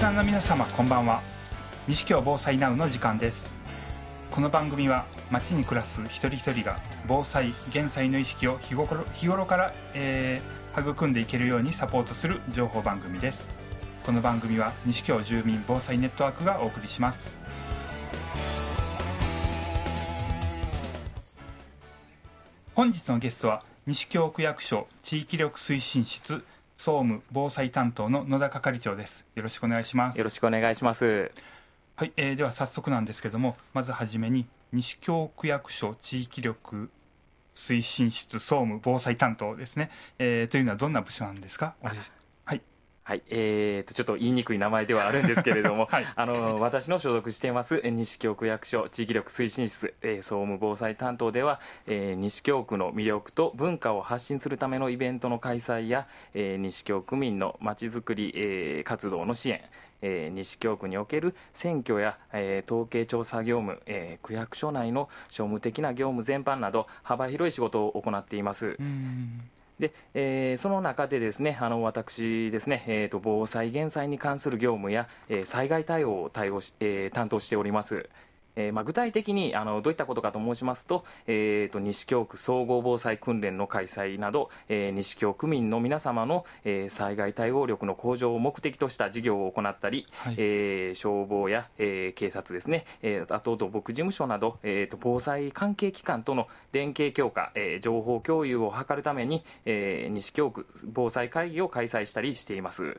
ナーの皆様こんばんは。西京防災ナウの時間です。この番組は街に暮らす一人一人が防災減災の意識を日頃日頃から、えー、育んでいけるようにサポートする情報番組です。この番組は西京住民防災ネットワークがお送りします。本日のゲストは西京区役所地域力推進室総務防災担当の野田係長です。よろしくお願いします。よろしくお願いします。はい、えー、では早速なんですけどもまずはじめに西京区役所地域力推進室総務防災担当ですね、えー、というのはどんな部署なんですか？はい、えーと、ちょっと言いにくい名前ではあるんですけれども、はい、あの私の所属しています西京区役所地域力推進室、えー、総務防災担当では、えー、西京区の魅力と文化を発信するためのイベントの開催や、えー、西京区民のまちづくり、えー、活動の支援えー、西京区における選挙や、えー、統計調査業務、えー、区役所内の庶務的な業務全般など幅広い仕事を行っています。で、えー、その中でですね、あの私ですね、えーと、防災減災に関する業務や、えー、災害対応を対応し、えー、担当しております。えーまあ、具体的にあのどういったことかと申しますと,、えーと、西京区総合防災訓練の開催など、えー、西京区民の皆様の、えー、災害対応力の向上を目的とした事業を行ったり、はい、えー、消防や、えー、警察ですね、えー、あと土木事務所など、えーと、防災関係機関との連携強化、えー、情報共有を図るために、えー、西京区防災会議を開催したりしています。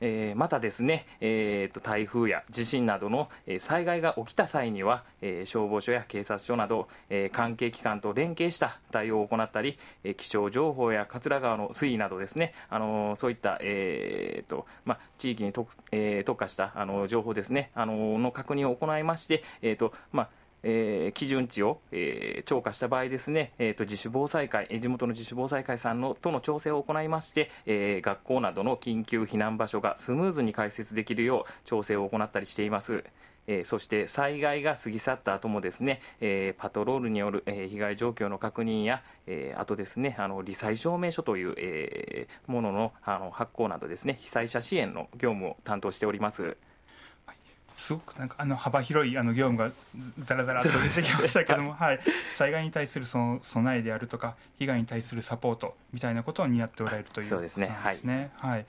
えー、またですね、えーと、台風や地震などの、災害が起きた際には、えー、消防署や警察署など、えー、関係機関と連携した対応を行ったり、えー、気象情報や桂川の水位などですね、あのー、そういった、えーとま、地域に特,、えー、特化したあの情報ですね、あのー、の確認を行いまして、えーとまえー、基準値を、えー、超過した場合ですね、えーと、自主防災会、地元の自主防災会さんのとの調整を行いまして、えー、学校などの緊急避難場所がスムーズに開設できるよう調整を行ったりしています。えー、そして災害が過ぎ去った後もですね、えー、パトロールによる、えー、被害状況の確認や、えー、あとですねあの罹災証明書という、えー、もののあの発行などですね被災者支援の業務を担当しております。すごくなんかあの幅広いあの業務がざらざらと出てきましたけども、はい、災害に対するその備えであるとか被害に対するサポートみたいなことを担っておられるということなんですね。はい、はい、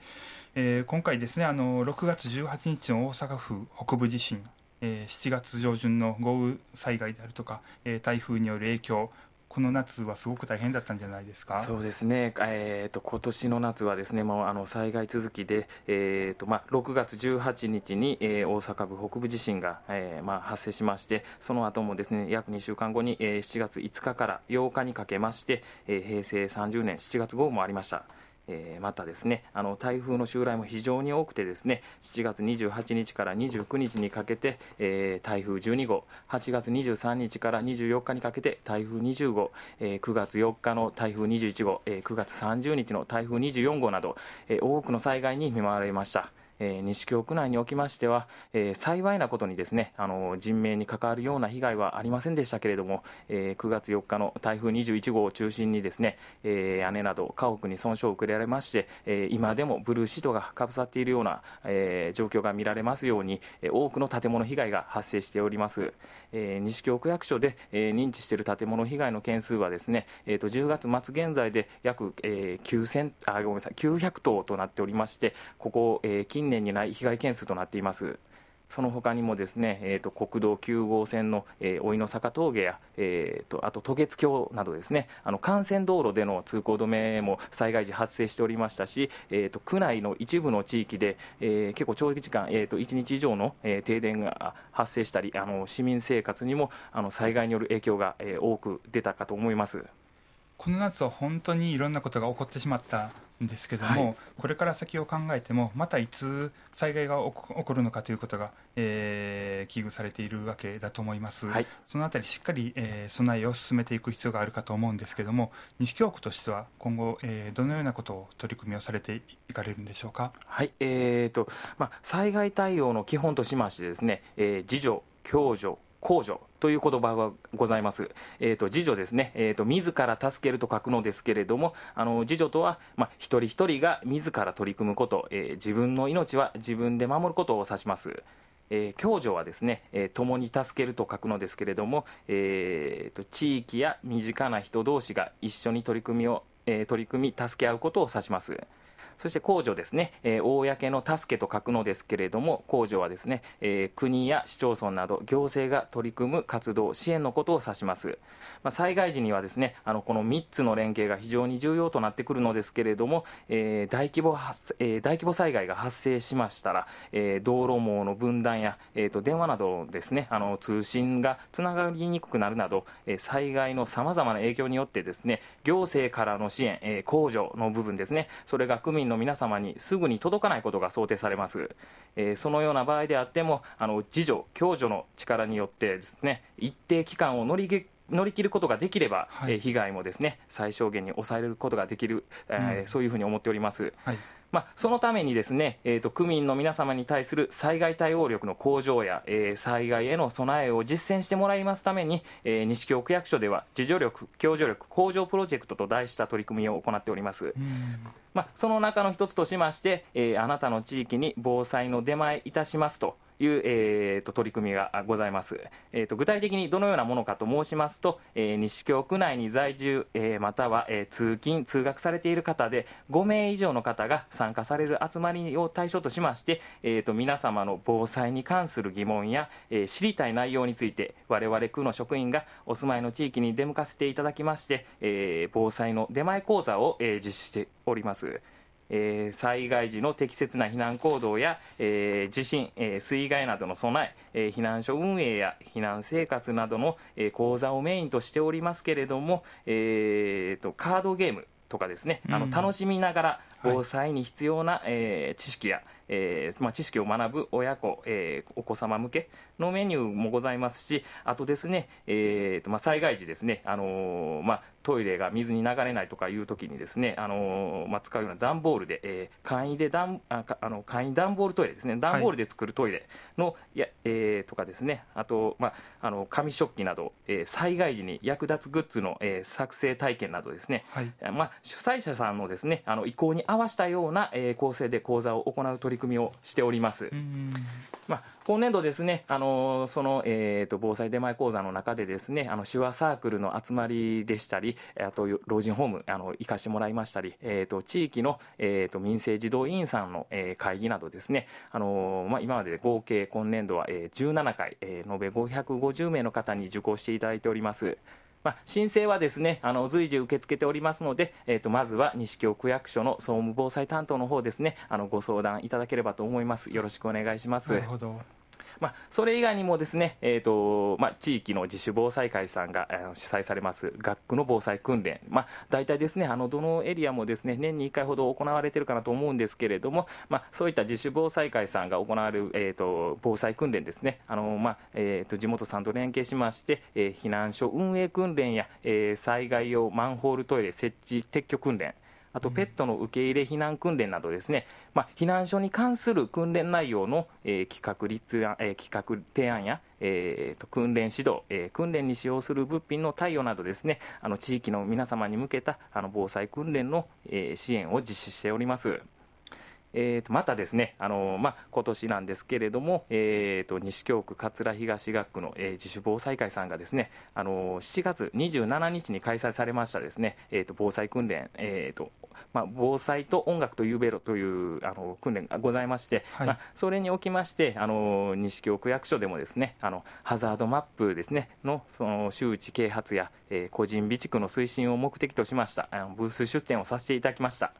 えー、今回ですねあの6月18日の大阪府北部地震えー、7月上旬の豪雨災害であるとか、えー、台風による影響この夏はすごく大変だったんじゃないですか？そうですね、えーと、今年の夏はですねまああの災害続きで、えーとまあ、6月18日に、えー、大阪府北部地震が、えーまあ、発生しまして、その後もですね約2週間後に、えー、7月5日から8日にかけまして、えー、平成30年7月号もありました。えー、またですねあの台風の襲来も非常に多くてですね7月28日から29日にかけて、えー、台風12号8月23日から24日にかけて台風20号、えー、9月4日の台風21号、えー、9月30日の台風24号など、えー、多くの災害に見舞われました。えー、西京区内におきましては、えー、幸いなことにですねあの人命に関わるような被害はありませんでしたけれども、えー、9月4日の台風21号を中心にですね、えー、屋根など家屋に損傷を受けられまして、えー、今でもブルーシートがかぶさっているような、えー、状況が見られますように、多くの建物被害が発生しております、えー、西京区役所で、えー、認知している建物被害の件数はですね、えー、と10月末現在で約、えー、9000あごめんなさい900棟となっておりましてここ、えー、近年にない被害件数となっています。その他にもですね、えーと、国道9号線の、えー、老の坂峠や、えーと、あと渡月橋などですねあの幹線道路での通行止めも災害時発生しておりましたし、えーと、区内の一部の地域で、えー、結構長時間、えー、と1日以上の、えー、停電が発生したりあの市民生活にもあの災害による影響が、えー、多く出たかと思います。この夏は本当にいろんなことが起こってしまったんですけども、はい、これから先を考えてもまたいつ災害が起こるのかということが、えー、危惧されているわけだと思います、はい、そのあたりしっかり、えー、備えを進めていく必要があるかと思うんですけども西京区としては今後、えー、どのようなことを取り組みをされていかれるんでしょうか、はい。えーとまあ、災害対応の基本としましてですね、えー、自助共助公助という言葉がございます。えっ、ー、と、自助ですね。えっ、ー、と、自ら助けると書くのですけれども、あの、自助とは、まあ、一人一人が自ら取り組むこと、えー、自分の命は自分で守ることを指します。えー、共助はですね、えー、共に助けると書くのですけれども、えーと、地域や身近な人同士が一緒に取り組みを、えー、取り組み助け合うことを指します。そして公助ですね、えー、公の助けと書くのですけれども、公助はですね、えー、国や市町村など行政が取り組む活動、支援のことを指します。まあ、災害時にはですね、あのこの3つの連携が非常に重要となってくるのですけれども、えー、大規模えー、大規模災害が発生しましたら、えー、道路網の分断や、えーと、電話などですね、あの通信がつながりにくくなるなど、えー、災害のさまざまな影響によってですね、行政からの支援、えー、公助の部分ですね、それが区民の皆様にすぐに届かないことが想定されます、えー、そのような場合であってもあの自助共助の力によってですね一定期間を乗り乗り切ることができれば、はい、えー、被害もですね最小限に抑えることができる、えー、うん、そういうふうに思っております。はいまあ、そのためにですね、えーと、区民の皆様に対する災害対応力の向上や、えー、災害への備えを実践してもらいますために、えー、西京区役所では自助力、共助力向上プロジェクトと題した取り組みを行っております。まあ、その中の一つとしまして、えー、あなたの地域に防災の出前いたしますという、えーと、取り組みがございます、えーと、具体的にどのようなものかと申しますと、えー、西京区内に在住、えー、または、えー、通勤通学されている方で5名以上の方が参加される集まりを対象としまして、えーと、皆様の防災に関する疑問や、えー、知りたい内容について我々区の職員がお住まいの地域に出向かせていただきまして、えー、防災の出前講座を、えー、実施しております。えー、災害時の適切な避難行動や、えー、地震、えー、水害などの備ええー、避難所運営や避難生活などの、えー、講座をメインとしておりますけれども、えーと、カードゲームとかですね、あの楽しみながら防災に必要な、はい、えー、知識や、えーまあ、知識を学ぶ親子、えー、お子様向けのメニューもございますしあとですね、えーとまあ、災害時ですね、あのー、まあ、トイレが水に流れないとかいう時にですね、あのー、まあ、使うような段ボールで、えー、簡易で段ああの簡易段ボールトイレですね。段ボールで作るトイレの、はい、やえー、とかですね。あと、まあ、あの紙食器など、えー、災害時に役立つグッズの、えー、作成体験などですね、はい、まあ、主催者さんのですねあの意向に合わせたような、えー、構成で講座を行う取り組みをしております。まあ、今年度ですね、あのその、えーと、防災出前講座の中でですね、あの手話サークルの集まりでしたり、あと老人ホームあの行かしてもらいましたり、えーと、地域の、えーと、民生児童委員さんの、えー、会議などですね、あのまあ、今まで合計今年度は、えー、17回、えー、延べ550名の方に受講していただいております。まあ、申請はですねあの随時受け付けておりますので、えー、とまずは西京区役所の総務防災担当の方ですねあのご相談いただければと思います。よろしくお願いします。なるほど。まあ、それ以外にもですね、えーとまあ、地域の自主防災会さんが、主催されます学区の防災訓練、まあ、大体ですねあのどのエリアもですね年に1回ほど行われているかなと思うんですけれども、まあ、そういった自主防災会さんが行われる、えーと、防災訓練ですね。あの、まあえーと、地元さんと連携しまして、えー、避難所運営訓練や、えー、災害用マンホールトイレ設置撤去訓練。あとペットの受け入れ避難訓練などですね、まあ、避難所に関する訓練内容の、えー、企画立案、えー、企画提案や、えーと、訓練指導、えー、訓練に使用する物品の貸与などですね。あの地域の皆様に向けたあの防災訓練の、えー、支援を実施しております。えー、とまたですね、あのまあ、今年なんですけれども、えー、と西京区桂東学区の、えー、自主防災会さんがですね、あの7月27日に開催されましたですね、えー、と防災訓練、えーとまあ、防災と音楽というベロというあの訓練がございまして、はい、まあ、それにおきましてあの西京区役所でもですねあのハザードマップですねのその周知啓発や、えー、個人備蓄の推進を目的としましたあのブース出展をさせていただきました。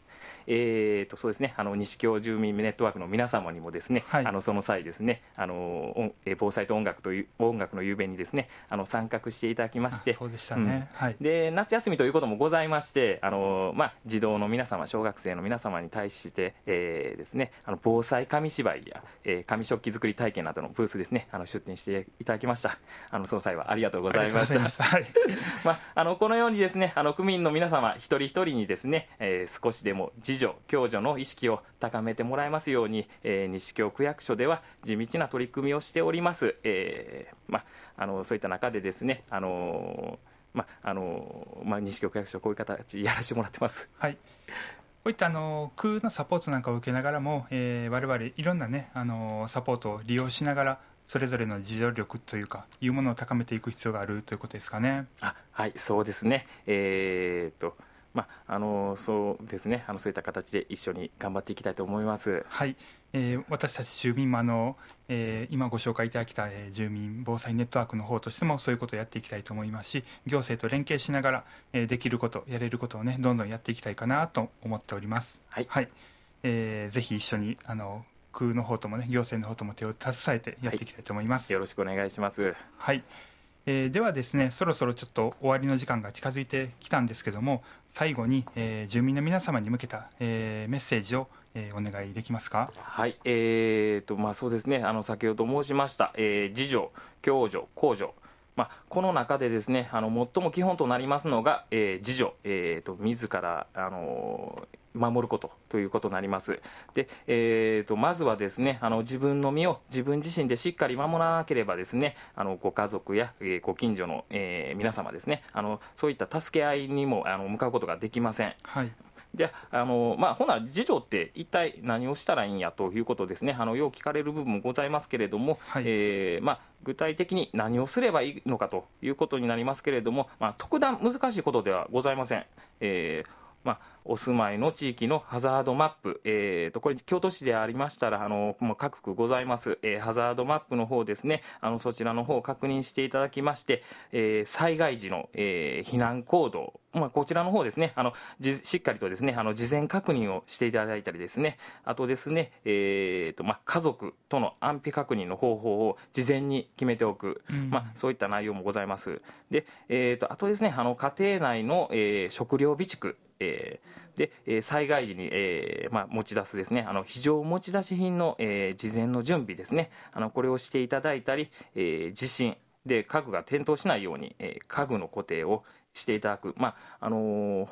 えーとそうですね、あの西京住民ネットワークの皆様にもですね、はい、あのその際ですねあの防災と音楽という音楽の夕べにですねあの参画していただきましてそうでしたね、うん、はい、で夏休みということもございましてあの、まあ、児童の皆様小学生の皆様に対して、えー、ですねあの防災紙芝居や、えー、紙食器作り体験などのブースですねあの出展していただきました。あのその際はありがとうございました。はい、まあ、あのこのようにですねあの区民の皆様一人一人にですね、えー、少しでも自助共助の意識を高めてもらえますように、えー、西京区役所では地道な取り組みをしております、えーまあ、あのそういった中でですねあのまああのまあ、西京区役所こういう形やらせてもらってます。はいこういったあの区のサポートなんかを受けながらも、えー、我々いろんなねあのサポートを利用しながらそれぞれの自助力というかいうものを高めていく必要があるということですかね。あはいそうですね、えーとまあ、あのそうですね。あのそういった形で一緒に頑張っていきたいと思います。はい。えー、私たち住民もあの、えー、今ご紹介いただきた、えー、住民防災ネットワークの方としてもそういうことをやっていきたいと思いますし行政と連携しながら、えー、できることやれることをねどんどんやっていきたいかなと思っております。はい、はい、えー、ぜひ一緒にあの区の方ともね行政の方とも手を携えてやっていきたいと思います、はい、よろしくお願いします。はい、えー、ではですねそろそろちょっと終わりの時間が近づいてきたんですけども最後に、えー、住民の皆様に向けた、えー、メッセージをえー、お願いできますか？はい、えーとまあ、そうですねあの先ほど申しました、えー、自助、共助、公助、まあ、この中でですねあの最も基本となりますのが、えー、自助、えーと、自ら、あの守ることということになります。で、えーと、まずはですね、あの自分の身を自分自身でしっかり守らなければですね、あのご家族や、えー、ご近所の、えー、皆様ですね、あのそういった助け合いにもあの向かうことができません。はいじゃあの、まあ、ほな、次女って一体何をしたらいいんやということですね、あのよう聞かれる部分もございますけれども、はい、えー、まあ、具体的に何をすればいいのかということになりますけれども、まあ、特段難しいことではございません。えーまあ、お住まいの地域のハザードマップ、えーと、これ、京都市でありましたら、あのもう各区ございます、えー、ハザードマップの方ですね、あのそちらの方を確認していただきまして、えー、災害時の、えー、避難行動、まあ、こちらの方ですね、あのじしっかりとですね、あの事前確認をしていただいたりですね、あとですね、えーとまあ、家族との安否確認の方法を事前に決めておく、うん、まあ、そういった内容もございます。で、えーと、あとですね、あの家庭内の、えー、食料備蓄、えー、で、えー、災害時に、えーまあ、持ち出すですねあの非常持ち出し品の、え、事前の準備ですね。あのこれをしていただいたり、え、地震で家具が転倒しないように、え、家具の固定をしていただく、まああの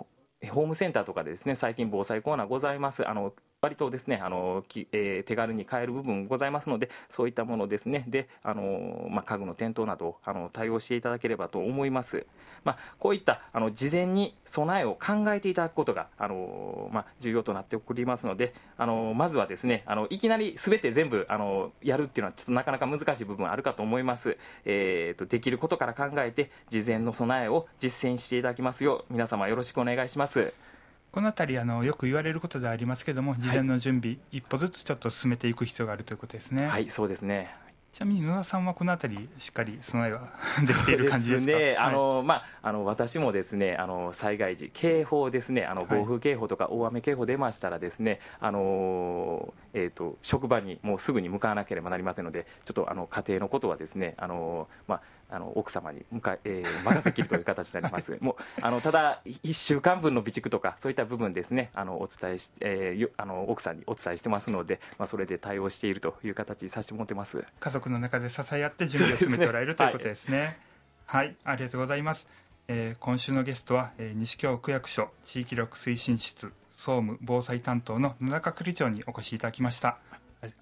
ホームセンターとかでですね最近防災コーナーございます。あの割とですねあのき、えー、手軽に買える部分ございますのでそういったものですね。であの、まあ、家具の転倒などあの対応していただければと思います、まあ、こういったあの事前に備えを考えていただくことがあの、まあ、重要となっておりますのであのまずはですねあのいきなりすべて全部あのやるっていうのはちょっとなかなか難しい部分あるかと思います、えーと、できることから考えて事前の備えを実践していただきますよう皆様よろしくお願いします。この辺りあのよく言われることではありますけども事前の準備、はい、一歩ずつちょっと進めていく必要があるということですね。はいそうですね。ちなみに野田さんはこの辺りしっかり備えはできている感じですか？ね、あの、まああの私もですねあの災害時警報ですねあの暴風警報とか大雨警報出ましたらですね、はい、あのえっ、ー、と職場にもうすぐに向かわなければなりませんのでちょっとあの家庭のことはですねあのまああの奥様に向か、えー、任せきるという形になります。もうあのただ1週間分の備蓄とかそういった部分ですねあのお伝えし、えー、あの奥さんにお伝えしてますので、まあ、それで対応しているという形にさせてもらってます家族の中で支え合って準備を進めておられる、ね、ということですね。はい、はい、ありがとうございます。えー、今週のゲストは、えー、西京区役所地域力推進室総務防災担当の野中係長にお越しいただきました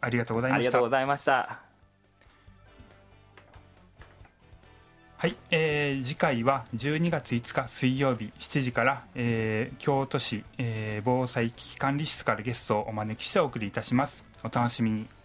ありがとうございましたありがとうございましたはい、えー、次回は12月5日水曜日7時から、えー、京都市、えー、防災危機管理室からゲストをお招きしてお送りいたします。お楽しみに。